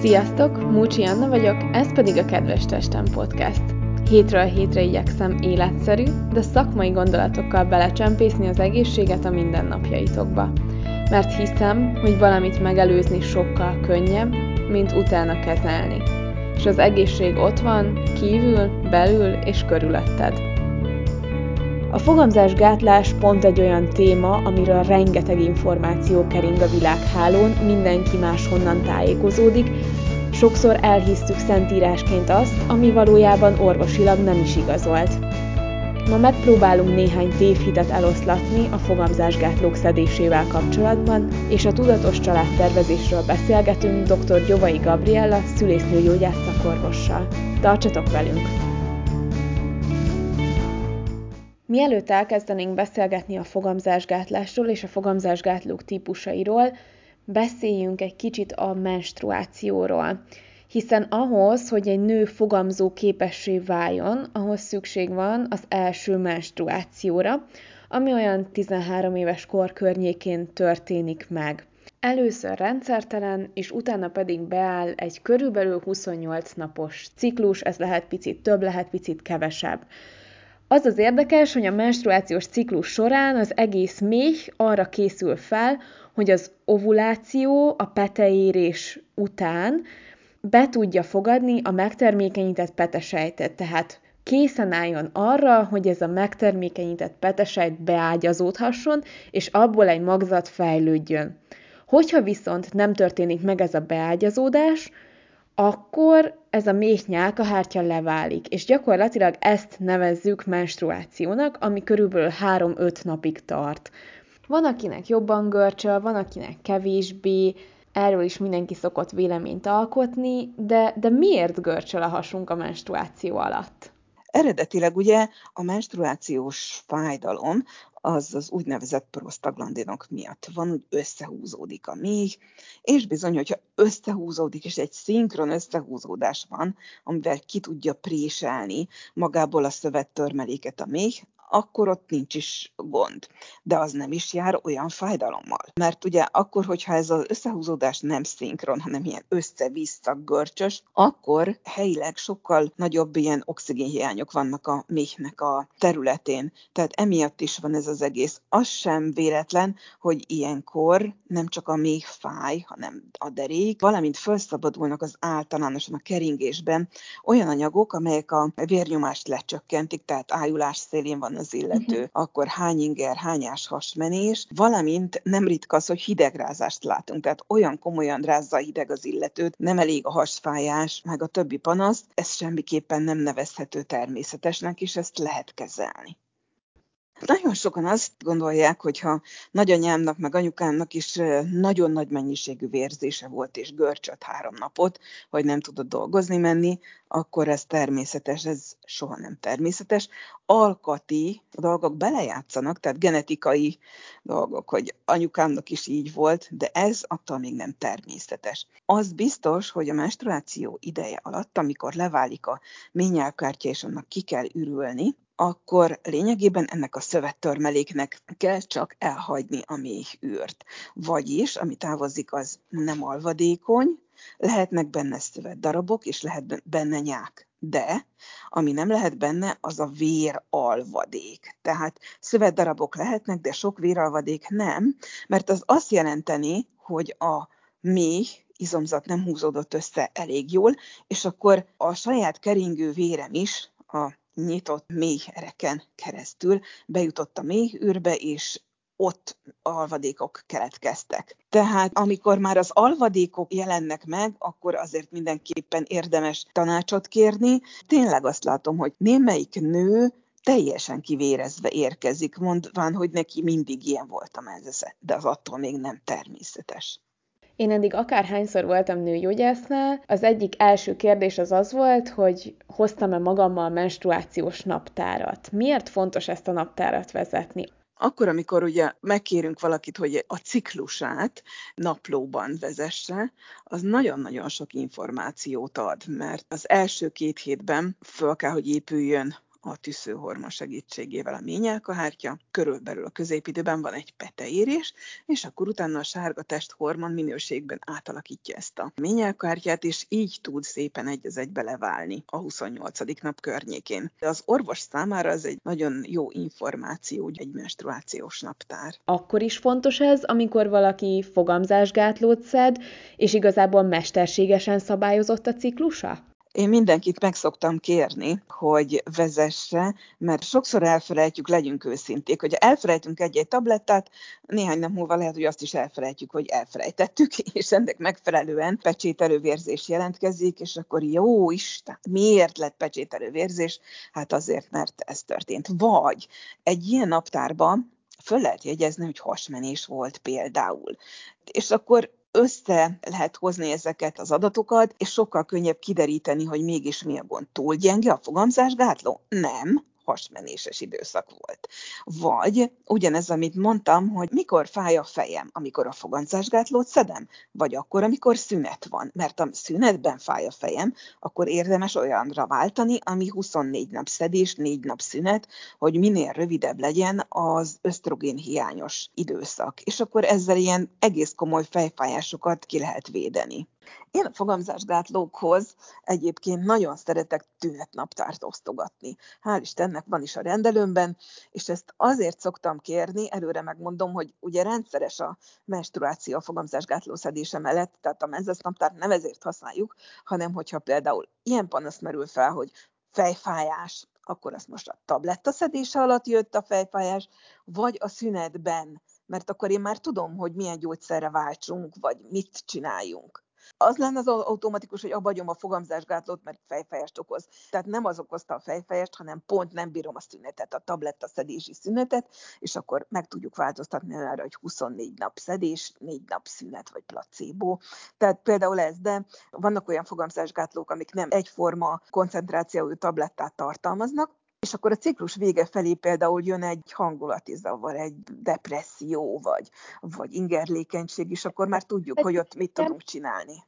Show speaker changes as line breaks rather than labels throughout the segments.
Sziasztok, Múcsi Anna vagyok, ez pedig a Kedves Testem Podcast. Hétről hétre igyekszem életszerű, de szakmai gondolatokkal belecsempészni az egészséget a mindennapjaitokba. Mert hiszem, hogy valamit megelőzni sokkal könnyebb, mint utána kezelni. És az egészség ott van, kívül, belül és körülötted. A fogamzásgátlás pont egy olyan téma, amiről rengeteg információ kering a világhálón, mindenki máshonnan tájékozódik, sokszor elhisztük szentírásként azt, ami valójában orvosilag nem is igazolt. Ma megpróbálunk néhány tévhitet eloszlatni a fogamzásgátlók szedésével kapcsolatban, és a tudatos családtervezésről beszélgetünk dr. Gyovai Gabriella szülésznőgyógyász szakorvossal. Tartsatok velünk! Mielőtt elkezdenénk beszélgetni a fogamzásgátlásról és a fogamzásgátlók típusairól, beszéljünk egy kicsit a menstruációról. Hiszen ahhoz, hogy egy nő fogamzó képessé váljon, ahhoz szükség van az első menstruációra, ami olyan 13 éves kor környékén történik meg. Először rendszertelen, és utána pedig beáll egy körülbelül 28 napos ciklus, ez lehet picit több, lehet picit kevesebb. Az az érdekes, hogy a menstruációs ciklus során az egész méh arra készül fel, hogy az ovuláció a peteérés után be tudja fogadni a megtermékenyített petesejtet, tehát készen álljon arra, hogy ez a megtermékenyített petesejt beágyazódhasson, és abból egy magzat fejlődjön. Hogyha viszont nem történik meg ez a beágyazódás, akkor ez a méh nyálkahártya leválik, és gyakorlatilag ezt nevezzük menstruációnak, ami körülbelül 3-5 napig tart. Van, akinek jobban görcsöl, van, akinek kevésbé, erről is mindenki szokott véleményt alkotni, de, de miért görcsöl a hasunk a menstruáció alatt?
Eredetileg ugye a menstruációs fájdalom az az úgynevezett prostaglandinok miatt van, úgy összehúzódik a méh, és bizony, hogyha összehúzódik, és egy szinkron összehúzódás van, amivel ki tudja préselni magából a szövettörmeléket a méh, akkor ott nincs is gond. De az nem is jár olyan fájdalommal. Mert ugye akkor, hogyha ez az összehúzódás nem szinkron, hanem ilyen össze-vissza görcsös, akkor helyileg sokkal nagyobb ilyen oxigénhiányok vannak a méhnek a területén. Tehát emiatt is van ez az egész. Az sem véletlen, hogy ilyenkor nem csak a méh fáj, hanem a derék, valamint felszabadulnak az általánosan a keringésben olyan anyagok, amelyek a vérnyomást lecsökkentik, tehát ájulás szélén van az illető, uh-huh. akkor hány inger, hányás hasmenés, valamint nem ritka az, hogy hidegrázást látunk, tehát olyan komolyan rázza hideg az illetőt, nem elég a hasfájás, meg a többi panaszt, ez semmiképpen nem nevezhető természetesnek, és ezt lehet kezelni. Nagyon sokan azt gondolják, hogy ha nagyanyámnak, meg anyukámnak is nagyon nagy mennyiségű vérzése volt, és görcsöt három napot, hogy nem tudott dolgozni menni, akkor ez természetes, ez soha nem természetes. Alkati dolgok belejátszanak, tehát genetikai dolgok, hogy anyukámnak is így volt, de ez attól még nem természetes. Az biztos, hogy a menstruáció ideje alatt, amikor leválik a ményelkártya, és annak ki kell ürülni, akkor lényegében ennek a szövettörmeléknek kell csak elhagyni a méh űrt. Vagyis, ami távozik, az nem alvadékony, lehetnek benne szövetdarabok, és lehet benne nyák. De, ami nem lehet benne, az a véralvadék. Tehát szövetdarabok lehetnek, de sok véralvadék nem, mert az azt jelenteni, hogy a méh izomzat nem húzódott össze elég jól, és akkor a saját keringő vérem is a nyitott mélyereken keresztül bejutott a mélyűrbe, és ott alvadékok keletkeztek. Tehát amikor már az alvadékok jelennek meg, akkor azért mindenképpen érdemes tanácsot kérni. Tényleg azt látom, hogy némelyik nő teljesen kivérezve érkezik, mondván, hogy neki mindig ilyen volt a mezeze, de az attól még nem természetes.
Én eddig akárhányszor voltam nőgyógyásznál, az egyik első kérdés az az volt, hogy hoztam-e magammal menstruációs naptárat. Miért fontos ezt a naptárat vezetni?
Akkor, amikor ugye megkérünk valakit, hogy a ciklusát naplóban vezesse, az nagyon-nagyon sok információt ad, mert az első két hétben föl kell, hogy épüljön a tűzőhormon segítségével a ményelkahártya, körülbelül a középidőben van egy peteérés, és akkor utána a sárga testhormon minőségben átalakítja ezt a ményelkahártyát, és így tud szépen egy az egybe leválni a 28. nap környékén. De az orvos számára ez egy nagyon jó információ, egy menstruációs naptár.
Akkor is fontos ez, amikor valaki fogamzásgátlót szed, és igazából mesterségesen szabályozott a ciklusa?
Én mindenkit meg szoktam kérni, hogy vezesse, mert sokszor elfelejtjük, legyünk őszinték, hogy elfelejtünk egy-egy tablettát, néhány nap múlva lehet, hogy azt is elfelejtjük, hogy elfelejtettük, és ennek megfelelően pecsételővérzés jelentkezik, és akkor jó Isten, miért lett pecsételővérzés? Hát azért, mert ez történt. Vagy egy ilyen naptárban föl lehet jegyezni, hogy hasmenés volt például. És akkor össze lehet hozni ezeket az adatokat, és sokkal könnyebb kideríteni, hogy mégis mi a gond. Túl gyenge a fogamzásgátló? Nem hasmenéses időszak volt. Vagy ugyanez, amit mondtam, hogy mikor fáj a fejem, amikor a fogancásgátlót szedem, vagy akkor, amikor szünet van. Mert a szünetben fáj a fejem, akkor érdemes olyanra váltani, ami 24 nap szedés, 4 nap szünet, hogy minél rövidebb legyen az ösztrogén hiányos időszak. És akkor ezzel ilyen egész komoly fejfájásokat ki lehet védeni. Én a fogamzásgátlókhoz egyébként nagyon szeretek tünetnaptárt osztogatni. Hál' Istennek van is a rendelőmben, és ezt azért szoktam kérni, előre megmondom, hogy ugye rendszeres a menstruáció a fogamzásgátló szedése mellett, tehát a menzes naptárt nem ezért használjuk, hanem hogyha például ilyen panasz merül fel, hogy fejfájás, akkor az most a tabletta szedése alatt jött a fejfájás, vagy a szünetben, mert akkor én már tudom, hogy milyen gyógyszerre váltsunk, vagy mit csináljunk az lenne az automatikus, hogy abba a fogamzásgátlót, mert fejfájást okoz. Tehát nem az okozta a fejfájást, hanem pont nem bírom a szünetet, a tabletta szedési szünetet, és akkor meg tudjuk változtatni arra, hogy 24 nap szedés, 4 nap szünet vagy placebo. Tehát például ez, de vannak olyan fogamzásgátlók, amik nem egyforma koncentrációjú tablettát tartalmaznak, és akkor a ciklus vége felé például jön egy hangulati zavar, egy depresszió, vagy, vagy ingerlékenység, és akkor már tudjuk, hogy ott mit tudunk csinálni.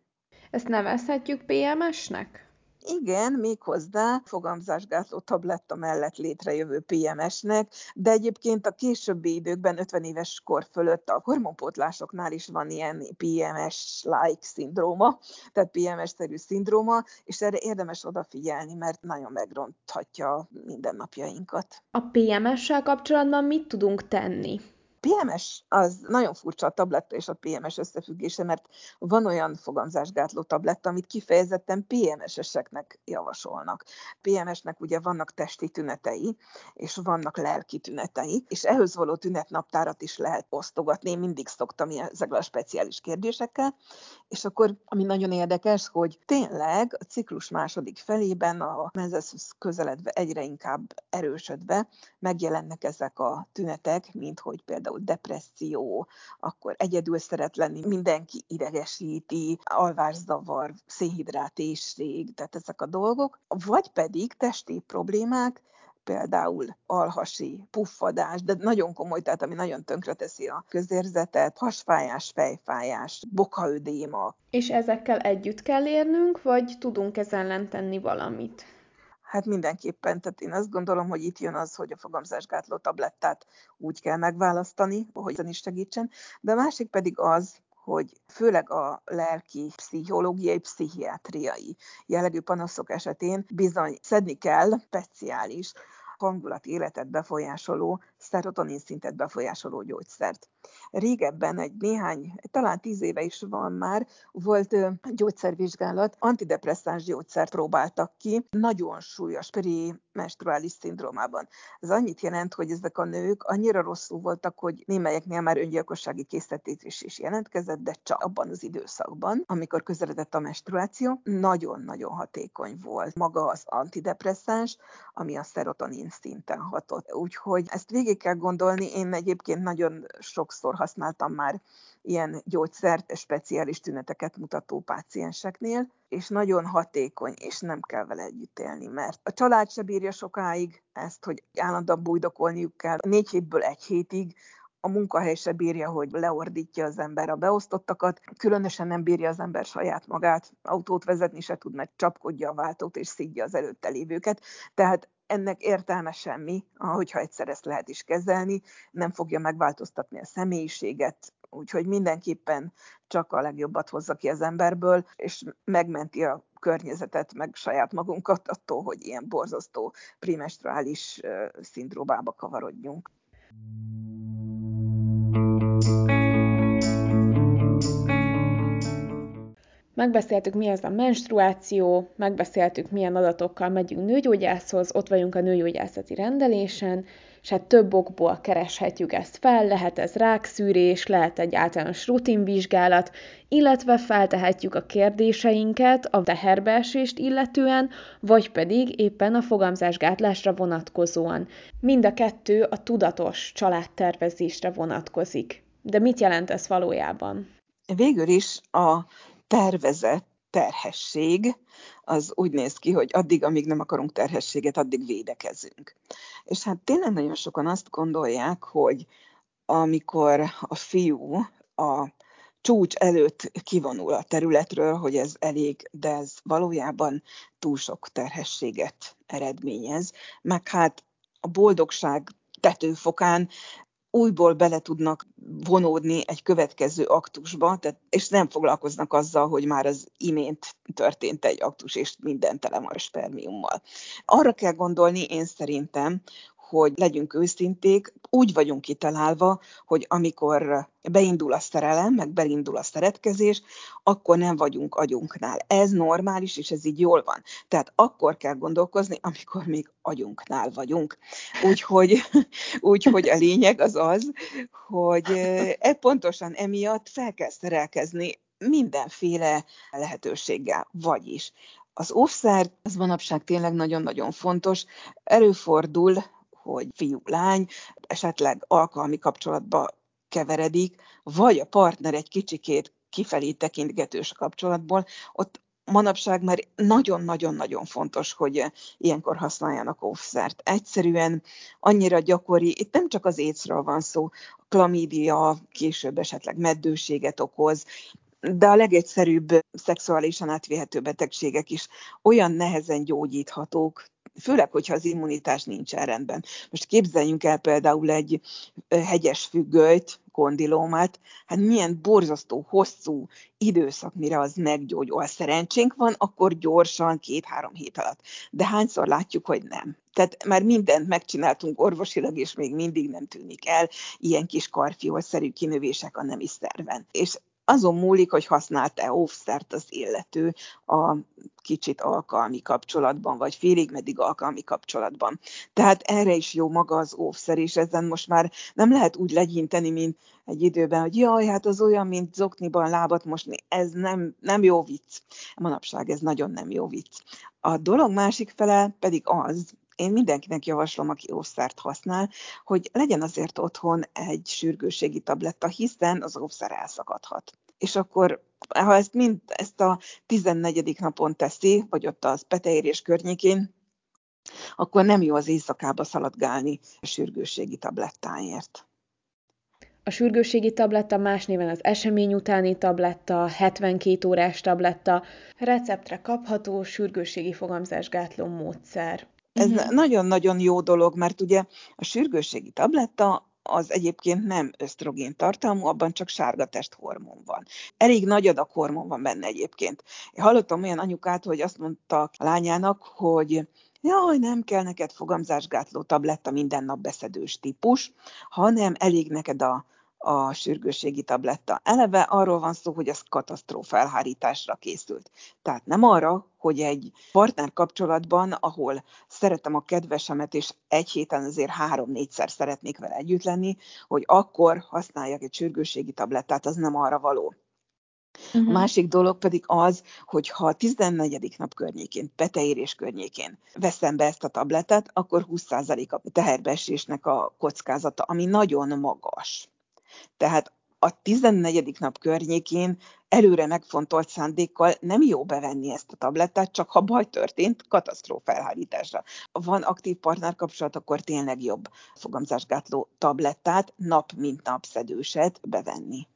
Ezt nevezhetjük PMS-nek?
Igen, méghozzá fogamzásgátló tabletta mellett létrejövő PMS-nek, de egyébként a későbbi időkben, 50 éves kor fölött a hormonpótlásoknál is van ilyen PMS-like szindróma, tehát PMS-szerű szindróma, és erre érdemes odafigyelni, mert nagyon megronthatja mindennapjainkat.
A PMS-sel kapcsolatban mit tudunk tenni?
PMS az nagyon furcsa a tabletta és a PMS összefüggése, mert van olyan fogamzásgátló tabletta, amit kifejezetten PMS-eseknek javasolnak. PMS-nek ugye vannak testi tünetei, és vannak lelki tünetei, és ehhez való tünetnaptárat is lehet osztogatni. Én mindig szoktam ezekkel a speciális kérdésekkel, és akkor, ami nagyon érdekes, hogy tényleg a ciklus második felében a menzeszhez közeledve egyre inkább erősödve megjelennek ezek a tünetek, mint hogy például például depresszió, akkor egyedül szeret lenni, mindenki idegesíti, alvászavar, szénhidrátésség, tehát ezek a dolgok, vagy pedig testi problémák, például alhasi puffadás, de nagyon komoly, tehát ami nagyon tönkreteszi a közérzetet, hasfájás, fejfájás, bokhaödéma.
És ezekkel együtt kell érnünk, vagy tudunk ezen ellen tenni valamit?
Hát mindenképpen, tehát én azt gondolom, hogy itt jön az, hogy a fogamzásgátló tablettát úgy kell megválasztani, hogy is segítsen, de a másik pedig az, hogy főleg a lelki, pszichológiai, pszichiátriai jellegű panaszok esetén bizony szedni kell speciális hangulati életet befolyásoló, szerotonin szintet befolyásoló gyógyszert. Régebben, egy néhány, talán tíz éve is van már, volt gyógyszervizsgálat, antidepresszáns gyógyszert próbáltak ki, nagyon súlyos menstruális szindrómában. Ez annyit jelent, hogy ezek a nők annyira rosszul voltak, hogy némelyeknél már öngyilkossági készítés is jelentkezett, de csak abban az időszakban, amikor közeledett a menstruáció, nagyon-nagyon hatékony volt maga az antidepresszáns, ami a szerotonin szinten hatott. Úgyhogy ezt végig kell gondolni, én egyébként nagyon sokszor használtam már ilyen gyógyszert, speciális tüneteket mutató pácienseknél, és nagyon hatékony, és nem kell vele együtt élni, mert a család se bírja sokáig ezt, hogy állandóan bújdokolniuk kell. Négy hétből egy hétig a munkahely se bírja, hogy leordítja az ember a beosztottakat, különösen nem bírja az ember saját magát, autót vezetni se tud, mert csapkodja a váltót és szidja az előtte lévőket. Tehát ennek értelme semmi, ahogyha egyszer ezt lehet is kezelni, nem fogja megváltoztatni a személyiséget, úgyhogy mindenképpen csak a legjobbat hozza ki az emberből, és megmenti a környezetet, meg saját magunkat attól, hogy ilyen borzasztó primestruális szindrómába kavarodjunk.
Megbeszéltük, mi az a menstruáció, megbeszéltük, milyen adatokkal megyünk nőgyógyászhoz, ott vagyunk a nőgyógyászati rendelésen, és hát több okból kereshetjük ezt fel, lehet ez rákszűrés, lehet egy általános rutinvizsgálat, illetve feltehetjük a kérdéseinket a teherbeesést illetően, vagy pedig éppen a fogamzásgátlásra vonatkozóan. Mind a kettő a tudatos családtervezésre vonatkozik. De mit jelent ez valójában?
Végül is a tervezett terhesség, az úgy néz ki, hogy addig, amíg nem akarunk terhességet, addig védekezünk. És hát tényleg nagyon sokan azt gondolják, hogy amikor a fiú a csúcs előtt kivonul a területről, hogy ez elég, de ez valójában túl sok terhességet eredményez, meg hát a boldogság tetőfokán újból bele tudnak vonódni egy következő aktusba, tehát, és nem foglalkoznak azzal, hogy már az imént történt egy aktus, és minden tele van spermiummal. Arra kell gondolni én szerintem, hogy legyünk őszinték, úgy vagyunk kitalálva, hogy amikor beindul a szerelem, meg beindul a szeretkezés, akkor nem vagyunk agyunknál. Ez normális, és ez így jól van. Tehát akkor kell gondolkozni, amikor még agyunknál vagyunk. Úgyhogy, úgyhogy a lényeg az az, hogy e pontosan emiatt fel kell szerelkezni mindenféle lehetőséggel. Vagyis az óvszer, az manapság tényleg nagyon-nagyon fontos. Előfordul, hogy fiú-lány esetleg alkalmi kapcsolatba keveredik, vagy a partner egy kicsikét kifelé tekintgetős kapcsolatból, ott manapság már nagyon-nagyon-nagyon fontos, hogy ilyenkor használjanak offszert. Egyszerűen annyira gyakori, itt nem csak az écről van szó, a klamídia később esetleg meddőséget okoz, de a legegyszerűbb szexuálisan átvihető betegségek is olyan nehezen gyógyíthatók, főleg, hogyha az immunitás nincsen rendben. Most képzeljünk el például egy hegyes függölyt, kondilómát, hát milyen borzasztó, hosszú időszak, mire az meggyógyul. Ha szerencsénk van, akkor gyorsan, két-három hét alatt. De hányszor látjuk, hogy nem. Tehát már mindent megcsináltunk orvosilag, és még mindig nem tűnik el ilyen kis karfiolszerű kinövések a nemi szerven. És azon múlik, hogy használt-e offszert az illető a kicsit alkalmi kapcsolatban, vagy félig meddig alkalmi kapcsolatban. Tehát erre is jó maga az óvszer, és ezen most már nem lehet úgy legyinteni, mint egy időben, hogy jaj, hát az olyan, mint zokniban lábat mosni, ez nem, nem jó vicc. Manapság ez nagyon nem jó vicc. A dolog másik fele pedig az, én mindenkinek javaslom, aki óvszert használ, hogy legyen azért otthon egy sürgőségi tabletta, hiszen az óvszer elszakadhat. És akkor, ha ezt mind ezt a 14. napon teszi, vagy ott az peteérés környékén, akkor nem jó az éjszakába szaladgálni a sürgőségi tablettáért.
A sürgőségi tabletta más néven az esemény utáni tabletta, 72 órás tabletta, receptre kapható sürgőségi fogamzásgátló módszer.
Ez uh-huh. nagyon-nagyon jó dolog, mert ugye a sürgősségi tabletta az egyébként nem ösztrogén tartalmú, abban csak sárga testhormon van. Elég nagy adag hormon van benne egyébként. Én hallottam olyan anyukát, hogy azt mondta a lányának, hogy jaj, nem kell neked fogamzásgátló tabletta minden nap beszedős típus, hanem elég neked a a sürgősségi tabletta. Eleve arról van szó, hogy ez katasztrófa elhárításra készült. Tehát nem arra, hogy egy partner kapcsolatban, ahol szeretem a kedvesemet, és egy héten azért három-négyszer szeretnék vele együtt lenni, hogy akkor használjak egy sürgősségi tablettát, az nem arra való. Uh-huh. A másik dolog pedig az, hogy ha a 14. nap környékén, peteérés környékén veszem be ezt a tabletet, akkor 20% a teherbeesésnek a kockázata, ami nagyon magas. Tehát a 14. nap környékén előre megfontolt szándékkal nem jó bevenni ezt a tablettát, csak ha baj történt, katasztrófa elhárításra. Van aktív partnerkapcsolat, akkor tényleg jobb fogamzásgátló tablettát nap mint nap szedőset bevenni.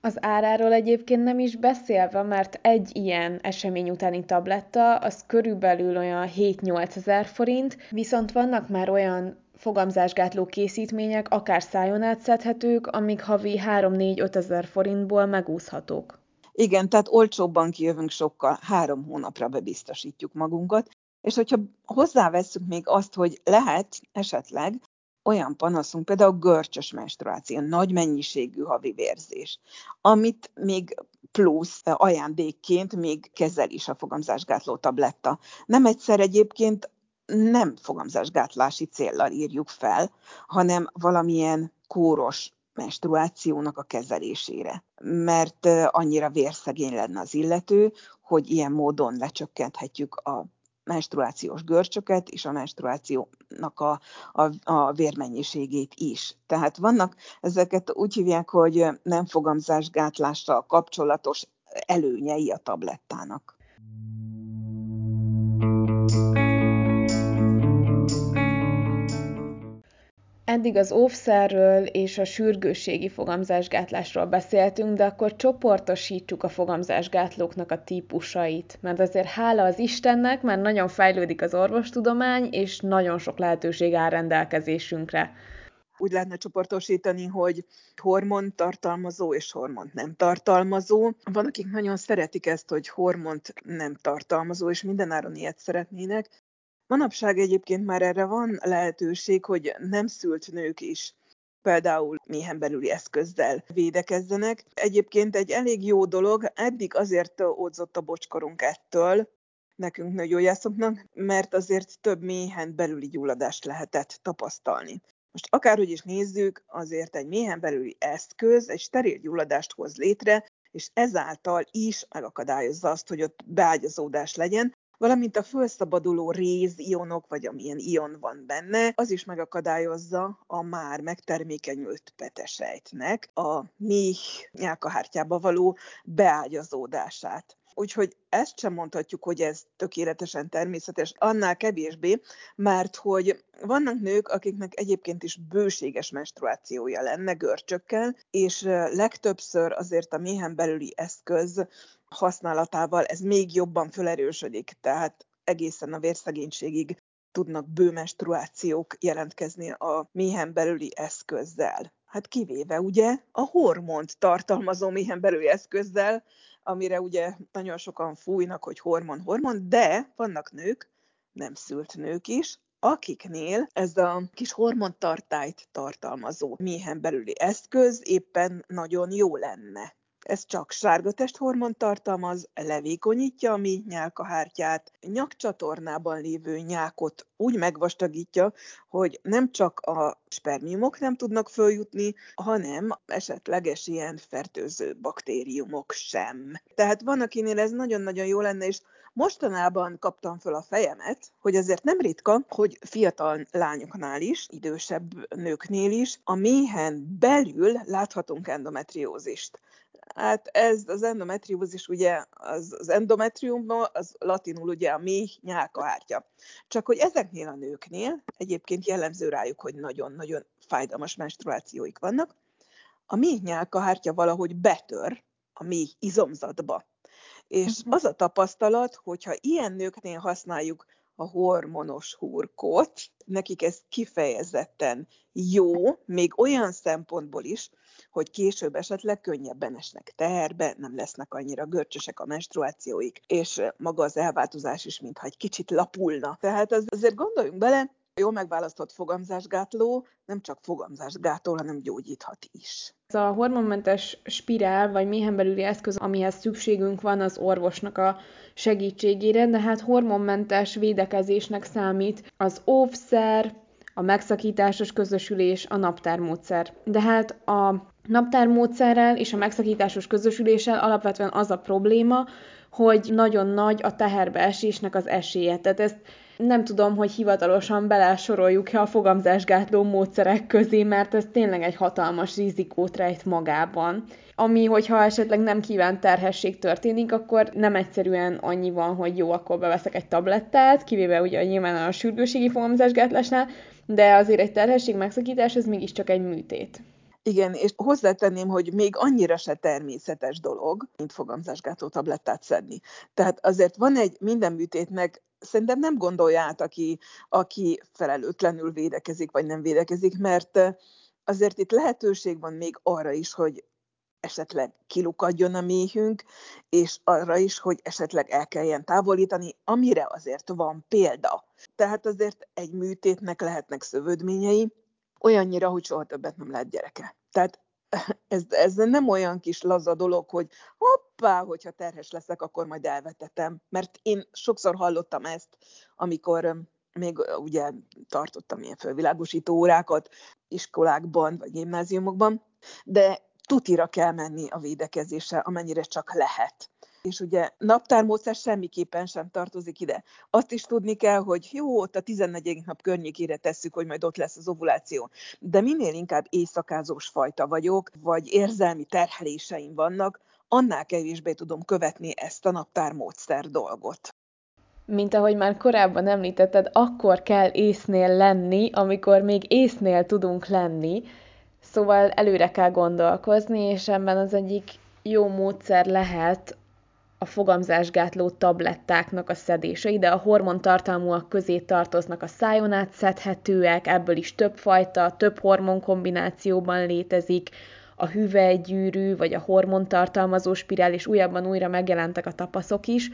Az áráról egyébként nem is beszélve, mert egy ilyen esemény utáni tabletta az körülbelül olyan 7-8 ezer forint, viszont vannak már olyan fogamzásgátló készítmények, akár szájon átszedhetők, amik havi 3-4-5 ezer forintból megúszhatók.
Igen, tehát olcsóbban kijövünk sokkal, három hónapra bebiztosítjuk magunkat, és hogyha hozzáveszünk még azt, hogy lehet esetleg olyan panaszunk, például görcsös menstruáció, nagy mennyiségű havi vérzés, amit még plusz ajándékként még kezel is a fogamzásgátló tabletta. Nem egyszer egyébként nem fogamzásgátlási céllal írjuk fel, hanem valamilyen kóros menstruációnak a kezelésére. Mert annyira vérszegény lenne az illető, hogy ilyen módon lecsökkenthetjük a menstruációs görcsöket és a menstruációnak a, a, a vérmennyiségét is. Tehát vannak, ezeket úgy hívják, hogy nem fogamzásgátlással kapcsolatos előnyei a tablettának.
Eddig az óvszerről és a sürgősségi fogamzásgátlásról beszéltünk, de akkor csoportosítsuk a fogamzásgátlóknak a típusait, mert azért hála az Istennek már nagyon fejlődik az orvostudomány, és nagyon sok lehetőség áll rendelkezésünkre.
Úgy lehetne csoportosítani, hogy hormon tartalmazó és hormont nem tartalmazó. Van, akik nagyon szeretik ezt, hogy hormont nem tartalmazó, és mindenáron ilyet szeretnének. Manapság egyébként már erre van lehetőség, hogy nem szült nők is például méhen belüli eszközzel védekezzenek. Egyébként egy elég jó dolog, eddig azért ódzott a bocskorunk ettől, nekünk nőgyógyászoknak, mert azért több méhen belüli gyulladást lehetett tapasztalni. Most akárhogy is nézzük, azért egy méhen belüli eszköz egy steril gyulladást hoz létre, és ezáltal is megakadályozza azt, hogy ott beágyazódás legyen, valamint a felszabaduló rézionok, vagy amilyen ion van benne, az is megakadályozza a már megtermékenyült petesejtnek a méh nyálkahártyába való beágyazódását. Úgyhogy ezt sem mondhatjuk, hogy ez tökéletesen természetes, annál kevésbé, mert hogy vannak nők, akiknek egyébként is bőséges menstruációja lenne görcsökkel, és legtöbbször azért a méhen belüli eszköz használatával ez még jobban felerősödik, tehát egészen a vérszegénységig tudnak bőmenstruációk jelentkezni a méhen belüli eszközzel. Hát kivéve ugye a hormont tartalmazó méhen belüli eszközzel, amire ugye nagyon sokan fújnak, hogy hormon-hormon, de vannak nők, nem szült nők is, akiknél ez a kis hormontartályt tartalmazó méhen belüli eszköz éppen nagyon jó lenne. Ez csak sárga testhormon tartalmaz, levékonyítja a mi nyálkahártyát, nyakcsatornában lévő nyákot úgy megvastagítja, hogy nem csak a spermiumok nem tudnak följutni, hanem esetleges ilyen fertőző baktériumok sem. Tehát van, akinél ez nagyon-nagyon jó lenne, és Mostanában kaptam föl a fejemet, hogy azért nem ritka, hogy fiatal lányoknál is, idősebb nőknél is, a méhen belül láthatunk endometriózist. Hát ez az endometriózis ugye, az, az endometrium, az latinul ugye a méh nyálkahártya. Csak hogy ezeknél a nőknél egyébként jellemző rájuk, hogy nagyon-nagyon fájdalmas menstruációik vannak, a méh nyálkahártya valahogy betör a méh izomzatba. És uh-huh. az a tapasztalat, hogyha ilyen nőknél használjuk a hormonos hurkot, nekik ez kifejezetten jó, még olyan szempontból is, hogy később esetleg könnyebben esnek teherbe, nem lesznek annyira görcsösek a menstruációik, és maga az elváltozás is mintha egy kicsit lapulna. Tehát az, azért gondoljunk bele, jól megválasztott fogamzásgátló nem csak fogamzásgátol, hanem gyógyíthat is.
Ez a hormonmentes spirál, vagy méhen belüli eszköz, amihez szükségünk van az orvosnak a segítségére, de hát hormonmentes védekezésnek számít az óvszer, a megszakításos közösülés, a naptármódszer. De hát a naptármódszerrel és a megszakításos közösüléssel alapvetően az a probléma, hogy nagyon nagy a teherbeesésnek az esélye. Tehát ezt nem tudom, hogy hivatalosan belesoroljuk-e a fogamzásgátló módszerek közé, mert ez tényleg egy hatalmas rizikót rejt magában. Ami, hogyha esetleg nem kívánt terhesség történik, akkor nem egyszerűen annyi van, hogy jó, akkor beveszek egy tablettát, kivéve ugye nyilván a sürgőségi fogamzásgátlásnál, de azért egy terhesség megszakítás, ez mégiscsak egy műtét.
Igen, és hozzátenném, hogy még annyira se természetes dolog, mint fogamzásgátló tablettát szedni. Tehát azért van egy minden műtétnek szerintem nem gondolja át, aki, aki felelőtlenül védekezik, vagy nem védekezik, mert azért itt lehetőség van még arra is, hogy esetleg kilukadjon a méhünk, és arra is, hogy esetleg el kelljen távolítani, amire azért van példa. Tehát azért egy műtétnek lehetnek szövődményei, olyannyira, hogy soha többet nem lehet gyereke. Tehát ez, ez nem olyan kis laza dolog, hogy hoppá, hogyha terhes leszek, akkor majd elvetetem. Mert én sokszor hallottam ezt, amikor még ugye tartottam ilyen fölvilágosító órákat iskolákban vagy gimnáziumokban, de tutira kell menni a védekezésre, amennyire csak lehet. És ugye naptármódszer semmiképpen sem tartozik ide. Azt is tudni kell, hogy jó, ott a 14. nap környékére tesszük, hogy majd ott lesz az ovuláció. De minél inkább éjszakázós fajta vagyok, vagy érzelmi terheléseim vannak, annál kevésbé tudom követni ezt a naptármódszer dolgot.
Mint ahogy már korábban említetted, akkor kell észnél lenni, amikor még észnél tudunk lenni, Szóval előre kell gondolkozni, és ebben az egyik jó módszer lehet a fogamzásgátló tablettáknak a szedése. Ide a hormontartalmúak közé tartoznak a szájon át szedhetőek, ebből is több fajta, több hormon kombinációban létezik, a hüvelygyűrű vagy a hormontartalmazó spirál, és újabban újra megjelentek a tapaszok is.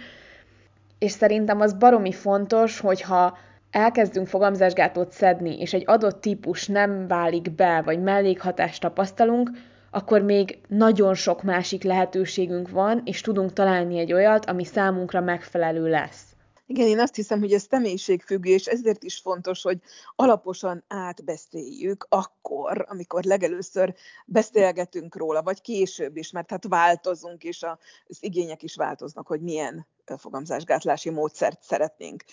És szerintem az baromi fontos, hogyha elkezdünk fogamzásgátlót szedni, és egy adott típus nem válik be, vagy mellékhatást tapasztalunk, akkor még nagyon sok másik lehetőségünk van, és tudunk találni egy olyat, ami számunkra megfelelő lesz.
Igen, én azt hiszem, hogy ez személyiségfüggő, és ezért is fontos, hogy alaposan átbeszéljük akkor, amikor legelőször beszélgetünk róla, vagy később is, mert hát változunk, és az igények is változnak, hogy milyen fogamzásgátlási módszert szeretnénk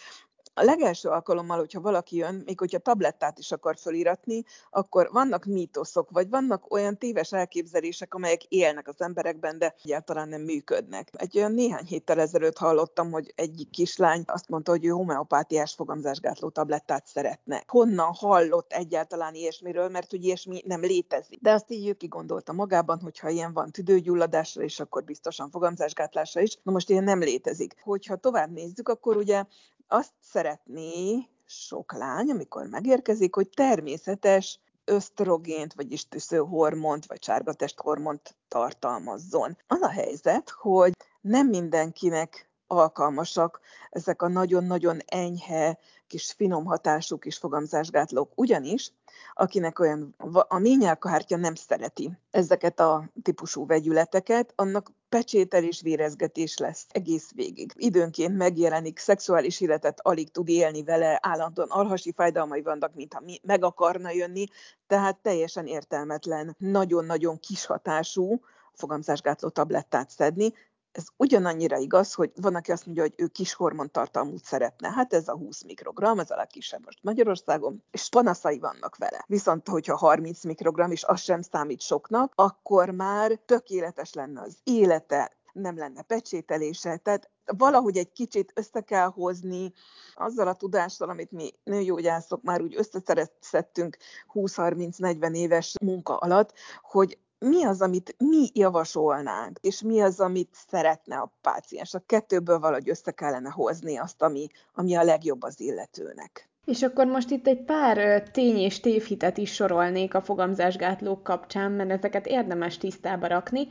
a legelső alkalommal, hogyha valaki jön, még hogyha tablettát is akar föliratni, akkor vannak mítoszok, vagy vannak olyan téves elképzelések, amelyek élnek az emberekben, de egyáltalán nem működnek. Egy olyan néhány héttel ezelőtt hallottam, hogy egyik kislány azt mondta, hogy ő homeopátiás fogamzásgátló tablettát szeretne. Honnan hallott egyáltalán ilyesmiről, mert hogy ilyesmi nem létezik. De azt így ő kigondolta magában, hogy ha ilyen van tüdőgyulladásra, és akkor biztosan fogamzásgátlásra is. Na most ilyen nem létezik. Hogyha tovább nézzük, akkor ugye azt szeretné sok lány, amikor megérkezik, hogy természetes ösztrogént, vagyis tüszőhormont, vagy sárgatesthormont tartalmazzon. Az a helyzet, hogy nem mindenkinek alkalmasak ezek a nagyon-nagyon enyhe, kis finom hatású kis fogamzásgátlók. Ugyanis, akinek olyan, a ményelkahártya nem szereti ezeket a típusú vegyületeket, annak pecsételés, vérezgetés lesz egész végig. Időnként megjelenik, szexuális életet alig tud élni vele, állandóan alhasi fájdalmai vannak, mintha meg akarna jönni, tehát teljesen értelmetlen, nagyon-nagyon kis hatású fogamzásgátló tablettát szedni, ez ugyanannyira igaz, hogy van, aki azt mondja, hogy ő kis hormontartalmút szeretne. Hát ez a 20 mikrogram, ez a legkisebb most Magyarországon, és panaszai vannak vele. Viszont, hogyha 30 mikrogram, és az sem számít soknak, akkor már tökéletes lenne az élete, nem lenne pecsételése, tehát valahogy egy kicsit össze kell hozni azzal a tudással, amit mi nőgyógyászok már úgy összeszereztettünk 20-30-40 éves munka alatt, hogy mi az, amit mi javasolnánk, és mi az, amit szeretne a páciens. A kettőből valahogy össze kellene hozni azt, ami, ami a legjobb az illetőnek.
És akkor most itt egy pár tény és tévhitet is sorolnék a fogamzásgátlók kapcsán, mert ezeket érdemes tisztába rakni.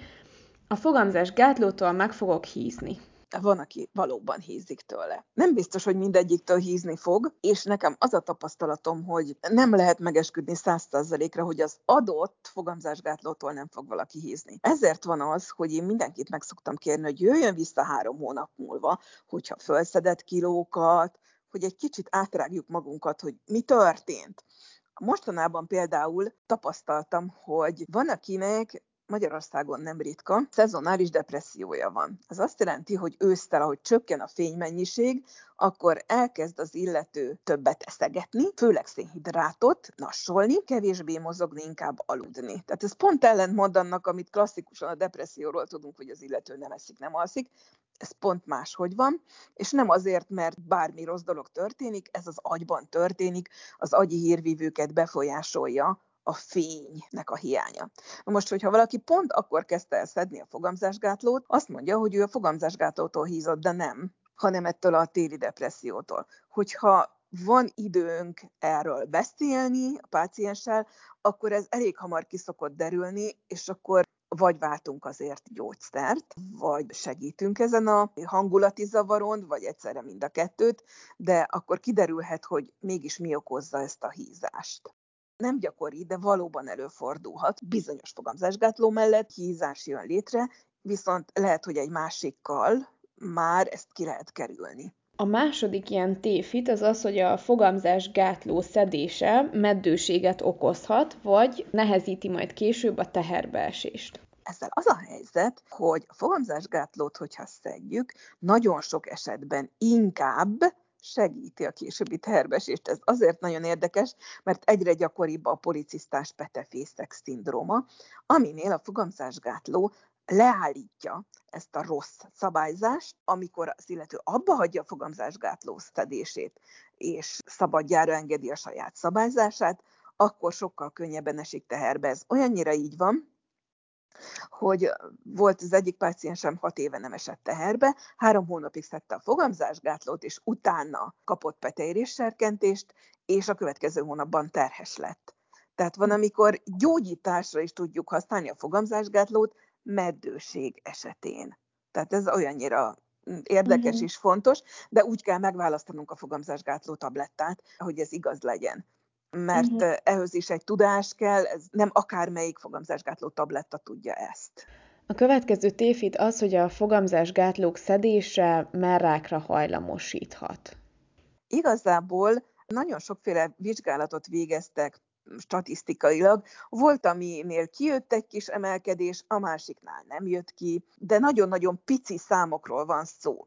A fogamzásgátlótól meg fogok hízni
van, aki valóban hízik tőle. Nem biztos, hogy mindegyiktől hízni fog, és nekem az a tapasztalatom, hogy nem lehet megesküdni százszerzelékre, hogy az adott fogamzásgátlótól nem fog valaki hízni. Ezért van az, hogy én mindenkit meg szoktam kérni, hogy jöjjön vissza három hónap múlva, hogyha felszedett kilókat, hogy egy kicsit átrágjuk magunkat, hogy mi történt. Mostanában például tapasztaltam, hogy van, akinek Magyarországon nem ritka, szezonális depressziója van. Ez azt jelenti, hogy ősztel, ahogy csökken a fénymennyiség, akkor elkezd az illető többet eszegetni, főleg szénhidrátot, nassolni, kevésbé mozogni, inkább aludni. Tehát ez pont ellentmond annak, amit klasszikusan a depresszióról tudunk, hogy az illető nem eszik, nem alszik, ez pont máshogy van, és nem azért, mert bármi rossz dolog történik, ez az agyban történik, az agyi hírvívőket befolyásolja a fénynek a hiánya. Na most, hogyha valaki pont akkor kezdte el szedni a fogamzásgátlót, azt mondja, hogy ő a fogamzásgátlótól hízott, de nem, hanem ettől a téli depressziótól. Hogyha van időnk erről beszélni a pácienssel, akkor ez elég hamar kiszokott derülni, és akkor vagy váltunk azért gyógyszert, vagy segítünk ezen a hangulati zavaron, vagy egyszerre mind a kettőt, de akkor kiderülhet, hogy mégis mi okozza ezt a hízást. Nem gyakori, de valóban előfordulhat. Bizonyos fogamzásgátló mellett hízás jön létre, viszont lehet, hogy egy másikkal már ezt ki lehet kerülni.
A második ilyen tévhit az az, hogy a fogamzás gátló szedése meddőséget okozhat, vagy nehezíti majd később a teherbeesést.
Ezzel az a helyzet, hogy a fogamzásgátlót, hogyha szedjük, nagyon sok esetben inkább segíti a későbbi teherbesést. Ez azért nagyon érdekes, mert egyre gyakoribb a policisztás petefészek szindróma, aminél a fogamzásgátló leállítja ezt a rossz szabályzást, amikor az illető abba hagyja a fogamzásgátló szedését, és szabadjára engedi a saját szabályzását, akkor sokkal könnyebben esik teherbe. Ez olyannyira így van, hogy volt az egyik páciensem hat éve nem esett teherbe, három hónapig szedte a fogamzásgátlót, és utána kapott petérésserkentést, és a következő hónapban terhes lett. Tehát van, amikor gyógyításra is tudjuk használni a fogamzásgátlót, meddőség esetén. Tehát ez olyannyira érdekes uh-huh. és fontos, de úgy kell megválasztanunk a fogamzásgátló tablettát, hogy ez igaz legyen. Mert uh-huh. ehhez is egy tudás kell, ez nem akármelyik fogamzásgátló tabletta tudja ezt.
A következő tévhit az, hogy a fogamzásgátlók szedése merrákra hajlamosíthat.
Igazából nagyon sokféle vizsgálatot végeztek statisztikailag. Volt, aminél kijött egy kis emelkedés, a másiknál nem jött ki, de nagyon-nagyon pici számokról van szó.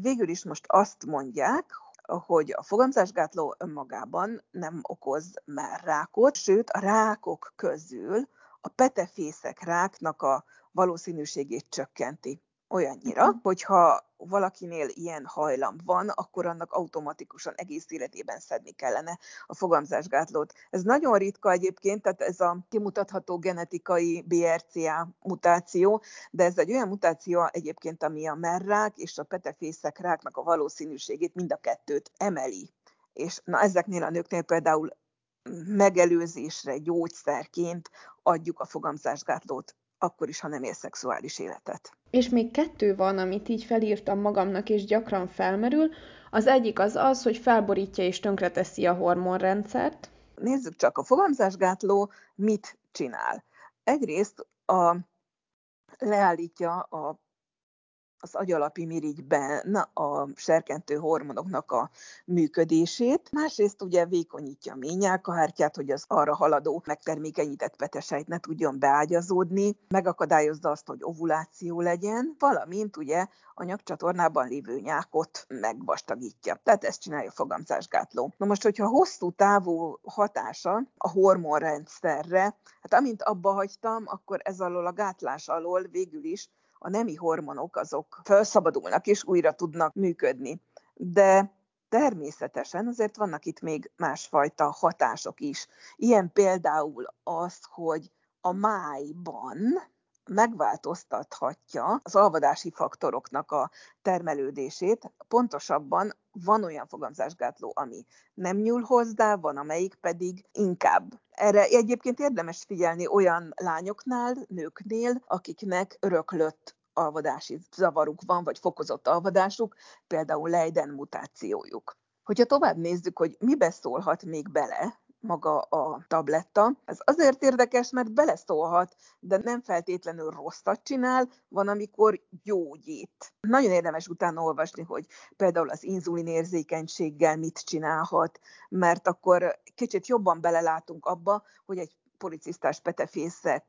Végül is most azt mondják, hogy a fogamzásgátló önmagában nem okoz már rákot, sőt a rákok közül a petefészek ráknak a valószínűségét csökkenti olyannyira, uh-huh. hogyha valakinél ilyen hajlam van, akkor annak automatikusan egész életében szedni kellene a fogamzásgátlót. Ez nagyon ritka egyébként, tehát ez a kimutatható genetikai BRCA mutáció, de ez egy olyan mutáció egyébként, ami a merrák és a petefészek ráknak a valószínűségét mind a kettőt emeli. És na ezeknél a nőknél például megelőzésre gyógyszerként adjuk a fogamzásgátlót akkor is, ha nem él szexuális életet.
És még kettő van, amit így felírtam magamnak, és gyakran felmerül. Az egyik az az, hogy felborítja és tönkreteszi a hormonrendszert.
Nézzük csak, a fogamzásgátló mit csinál. Egyrészt a, leállítja a az agyalapi mirigyben a serkentő hormonoknak a működését. Másrészt ugye vékonyítja a ményálkahártyát, hogy az arra haladó megtermékenyített petesejt ne tudjon beágyazódni, megakadályozza azt, hogy ovuláció legyen, valamint ugye a nyakcsatornában lévő nyákot megvastagítja. Tehát ezt csinálja a fogamzásgátló. Na most, hogyha hosszú távú hatása a hormonrendszerre, hát amint abba hagytam, akkor ez alól a gátlás alól végül is a nemi hormonok azok felszabadulnak és újra tudnak működni. De természetesen azért vannak itt még másfajta hatások is. Ilyen például az, hogy a májban megváltoztathatja az alvadási faktoroknak a termelődését. Pontosabban van olyan fogamzásgátló, ami nem nyúl hozzá, van amelyik pedig inkább. Erre egyébként érdemes figyelni olyan lányoknál, nőknél, akiknek öröklött alvadási zavaruk van, vagy fokozott alvadásuk, például Leiden mutációjuk. Hogyha tovább nézzük, hogy mi beszólhat még bele maga a tabletta. Ez azért érdekes, mert beleszólhat, de nem feltétlenül rosszat csinál, van, amikor gyógyít. Nagyon érdemes utána olvasni, hogy például az inzulinérzékenységgel mit csinálhat, mert akkor kicsit jobban belelátunk abba, hogy egy policisztás petefészek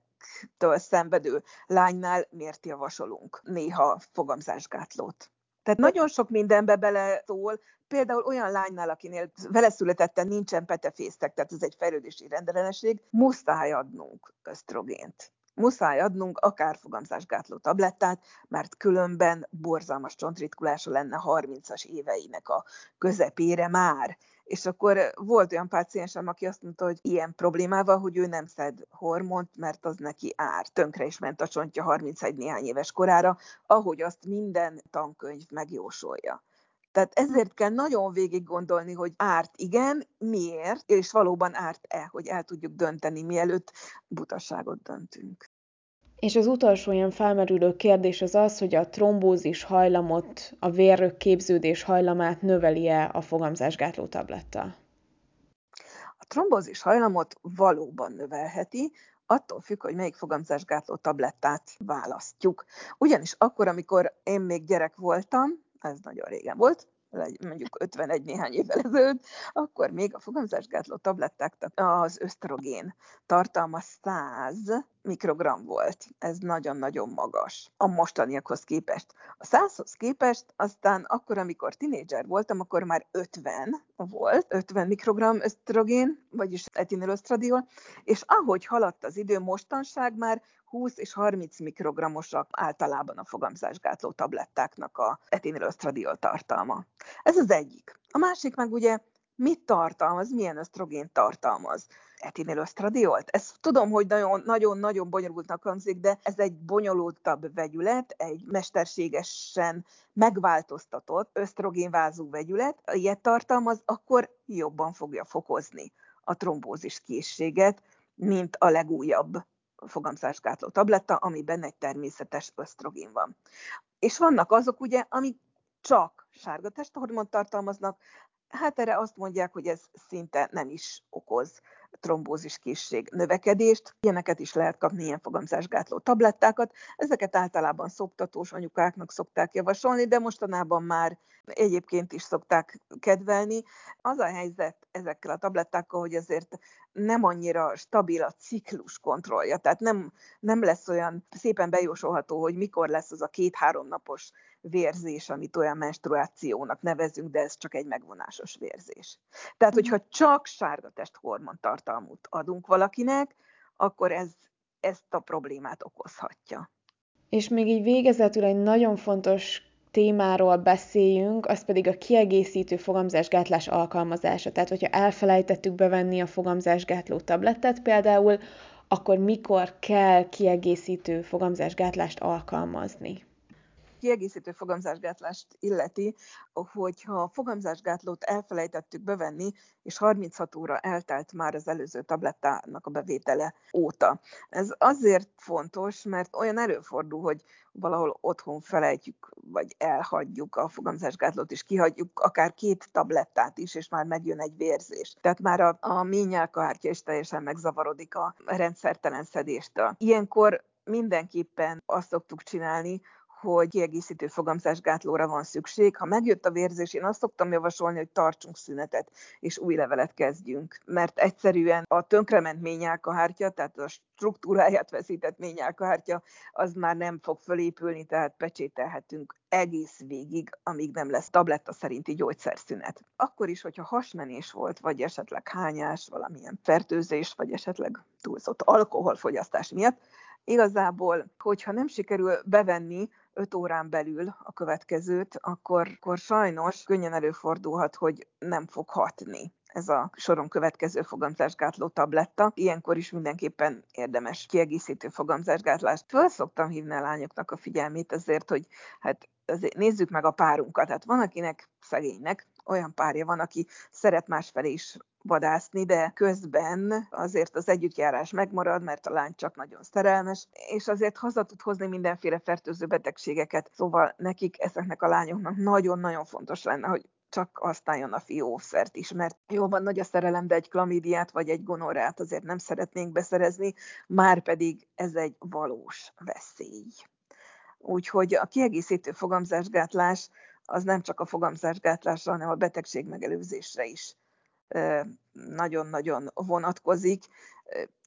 től szenvedő lánynál miért javasolunk néha fogamzásgátlót. Tehát nagyon sok mindenbe bele szól, például olyan lánynál, akinél vele születetten nincsen petefésztek, tehát ez egy fejlődési rendellenesség, muszáj adnunk ösztrogént. Muszáj adnunk akár fogamzásgátló tablettát, mert különben borzalmas csontritkulása lenne 30-as éveinek a közepére már. és akkor volt olyan páciensem, aki azt mondta, hogy ilyen problémával, hogy ő nem szed hormont, mert az neki ár. Tönkre is ment a csontja 31 néhány éves korára, ahogy azt minden tankönyv megjósolja. Tehát ezért kell nagyon végig gondolni, hogy árt igen, miért, és valóban árt-e, hogy el tudjuk dönteni, mielőtt butaságot döntünk.
És az utolsó ilyen felmerülő kérdés az az, hogy a trombózis hajlamot, a vérrök képződés hajlamát növeli-e a fogamzásgátló tabletta?
A trombózis hajlamot valóban növelheti, attól függ, hogy melyik fogamzásgátló tablettát választjuk. Ugyanis akkor, amikor én még gyerek voltam, ez nagyon régen volt, mondjuk 51 néhány évvel ezelőtt, akkor még a fogamzásgátló tablettáknak az ösztrogén tartalma 100 mikrogram volt. Ez nagyon-nagyon magas a mostaniakhoz képest. A 100-hoz képest aztán akkor, amikor tinédzser voltam, akkor már 50 volt, 50 mikrogram ösztrogén, vagyis etinilösztradiol, és ahogy haladt az idő, mostanság már 20 és 30 mikrogramosak általában a fogamzásgátló tablettáknak a etinilösztradiol tartalma. Ez az egyik. A másik meg ugye mit tartalmaz, milyen ösztrogén tartalmaz. Etinilösztradiolt? Ezt tudom, hogy nagyon-nagyon bonyolultnak hangzik, de ez egy bonyolultabb vegyület, egy mesterségesen megváltoztatott ösztrogénvázú vegyület. Ilyet tartalmaz, akkor jobban fogja fokozni a trombózis készséget, mint a legújabb fogamzásgátló tabletta, amiben egy természetes ösztrogén van. És vannak azok ugye, amik csak sárga testhormont tartalmaznak, hát erre azt mondják, hogy ez szinte nem is okoz trombózis készség növekedést. Ilyeneket is lehet kapni, ilyen fogamzásgátló tablettákat. Ezeket általában szoptatós anyukáknak szokták javasolni, de mostanában már egyébként is szokták kedvelni. Az a helyzet ezekkel a tablettákkal, hogy azért nem annyira stabil a ciklus kontrollja, tehát nem, nem lesz olyan szépen bejósolható, hogy mikor lesz az a két-három napos vérzés, amit olyan menstruációnak nevezünk, de ez csak egy megvonásos vérzés. Tehát, mhm. hogyha csak sárga testhormon tartalmút adunk valakinek, akkor ez ezt a problémát okozhatja.
És még így végezetül egy nagyon fontos témáról beszéljünk, az pedig a kiegészítő fogamzásgátlás alkalmazása. Tehát, hogyha elfelejtettük bevenni a fogamzásgátló tablettet például, akkor mikor kell kiegészítő fogamzásgátlást alkalmazni?
Kiegészítő fogamzásgátlást illeti, hogyha a fogamzásgátlót elfelejtettük bevenni, és 36 óra eltelt már az előző tablettának a bevétele óta. Ez azért fontos, mert olyan előfordul, hogy valahol otthon felejtjük, vagy elhagyjuk a fogamzásgátlót, és kihagyjuk akár két tablettát is, és már megjön egy vérzés. Tehát már a, a ményelkahártya is teljesen megzavarodik a rendszertelen szedéstől. Ilyenkor mindenképpen azt szoktuk csinálni, hogy kiegészítő fogamzásgátlóra van szükség. Ha megjött a vérzés, én azt szoktam javasolni, hogy tartsunk szünetet, és új levelet kezdjünk. Mert egyszerűen a tönkrement ményálkahártya, tehát a struktúráját veszített ményálkahártya, az már nem fog fölépülni, tehát pecsételhetünk egész végig, amíg nem lesz tabletta szerinti gyógyszerszünet. Akkor is, hogyha hasmenés volt, vagy esetleg hányás, valamilyen fertőzés, vagy esetleg túlzott alkoholfogyasztás miatt, igazából, hogyha nem sikerül bevenni 5 órán belül a következőt, akkor, akkor sajnos könnyen előfordulhat, hogy nem fog hatni ez a soron következő fogamzásgátló tabletta. Ilyenkor is mindenképpen érdemes kiegészítő fogamzásgátlást. Föl szoktam hívni a lányoknak a figyelmét azért, hogy hát azért nézzük meg a párunkat. Hát van, akinek szegénynek olyan párja van, aki szeret másfelé is vadászni, de közben azért az együttjárás megmarad, mert a lány csak nagyon szerelmes, és azért haza tud hozni mindenféle fertőző betegségeket. Szóval nekik, ezeknek a lányoknak nagyon-nagyon fontos lenne, hogy csak használjon a fiószert is, mert jó van nagy a szerelem, de egy klamidiát vagy egy gonorát azért nem szeretnénk beszerezni, már pedig ez egy valós veszély. Úgyhogy a kiegészítő fogamzásgátlás az nem csak a fogamzásgátlásra, hanem a betegség megelőzésre is nagyon-nagyon vonatkozik,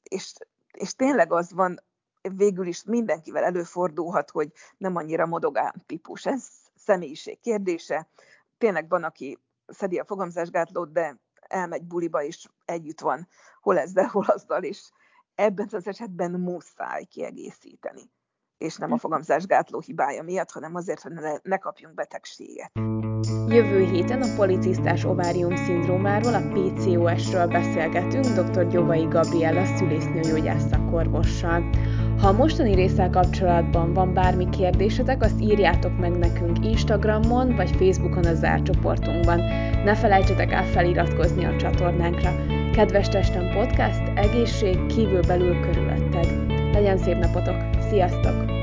és, és tényleg az van, végül is mindenkivel előfordulhat, hogy nem annyira modogán típus. Ez személyiség kérdése. Tényleg van, aki szedi a fogamzásgátlót, de elmegy buliba, és együtt van, hol ezzel, hol azzal, és ebben az esetben muszáj kiegészíteni. És nem a fogamzásgátló hibája miatt, hanem azért, hogy ne, ne kapjunk betegséget.
Jövő héten a policisztás ovárium szindrómáról, a PCOS-ről beszélgetünk dr. Gyovai Gabriella szülésznőgyógyász szakorvossal. Ha a mostani részsel kapcsolatban van bármi kérdésetek, azt írjátok meg nekünk Instagramon vagy Facebookon a zárt csoportunkban. Ne felejtsetek el feliratkozni a csatornánkra. Kedves Testem Podcast, egészség kívül-belül körülötted. Legyen szép napotok! Sziasztok!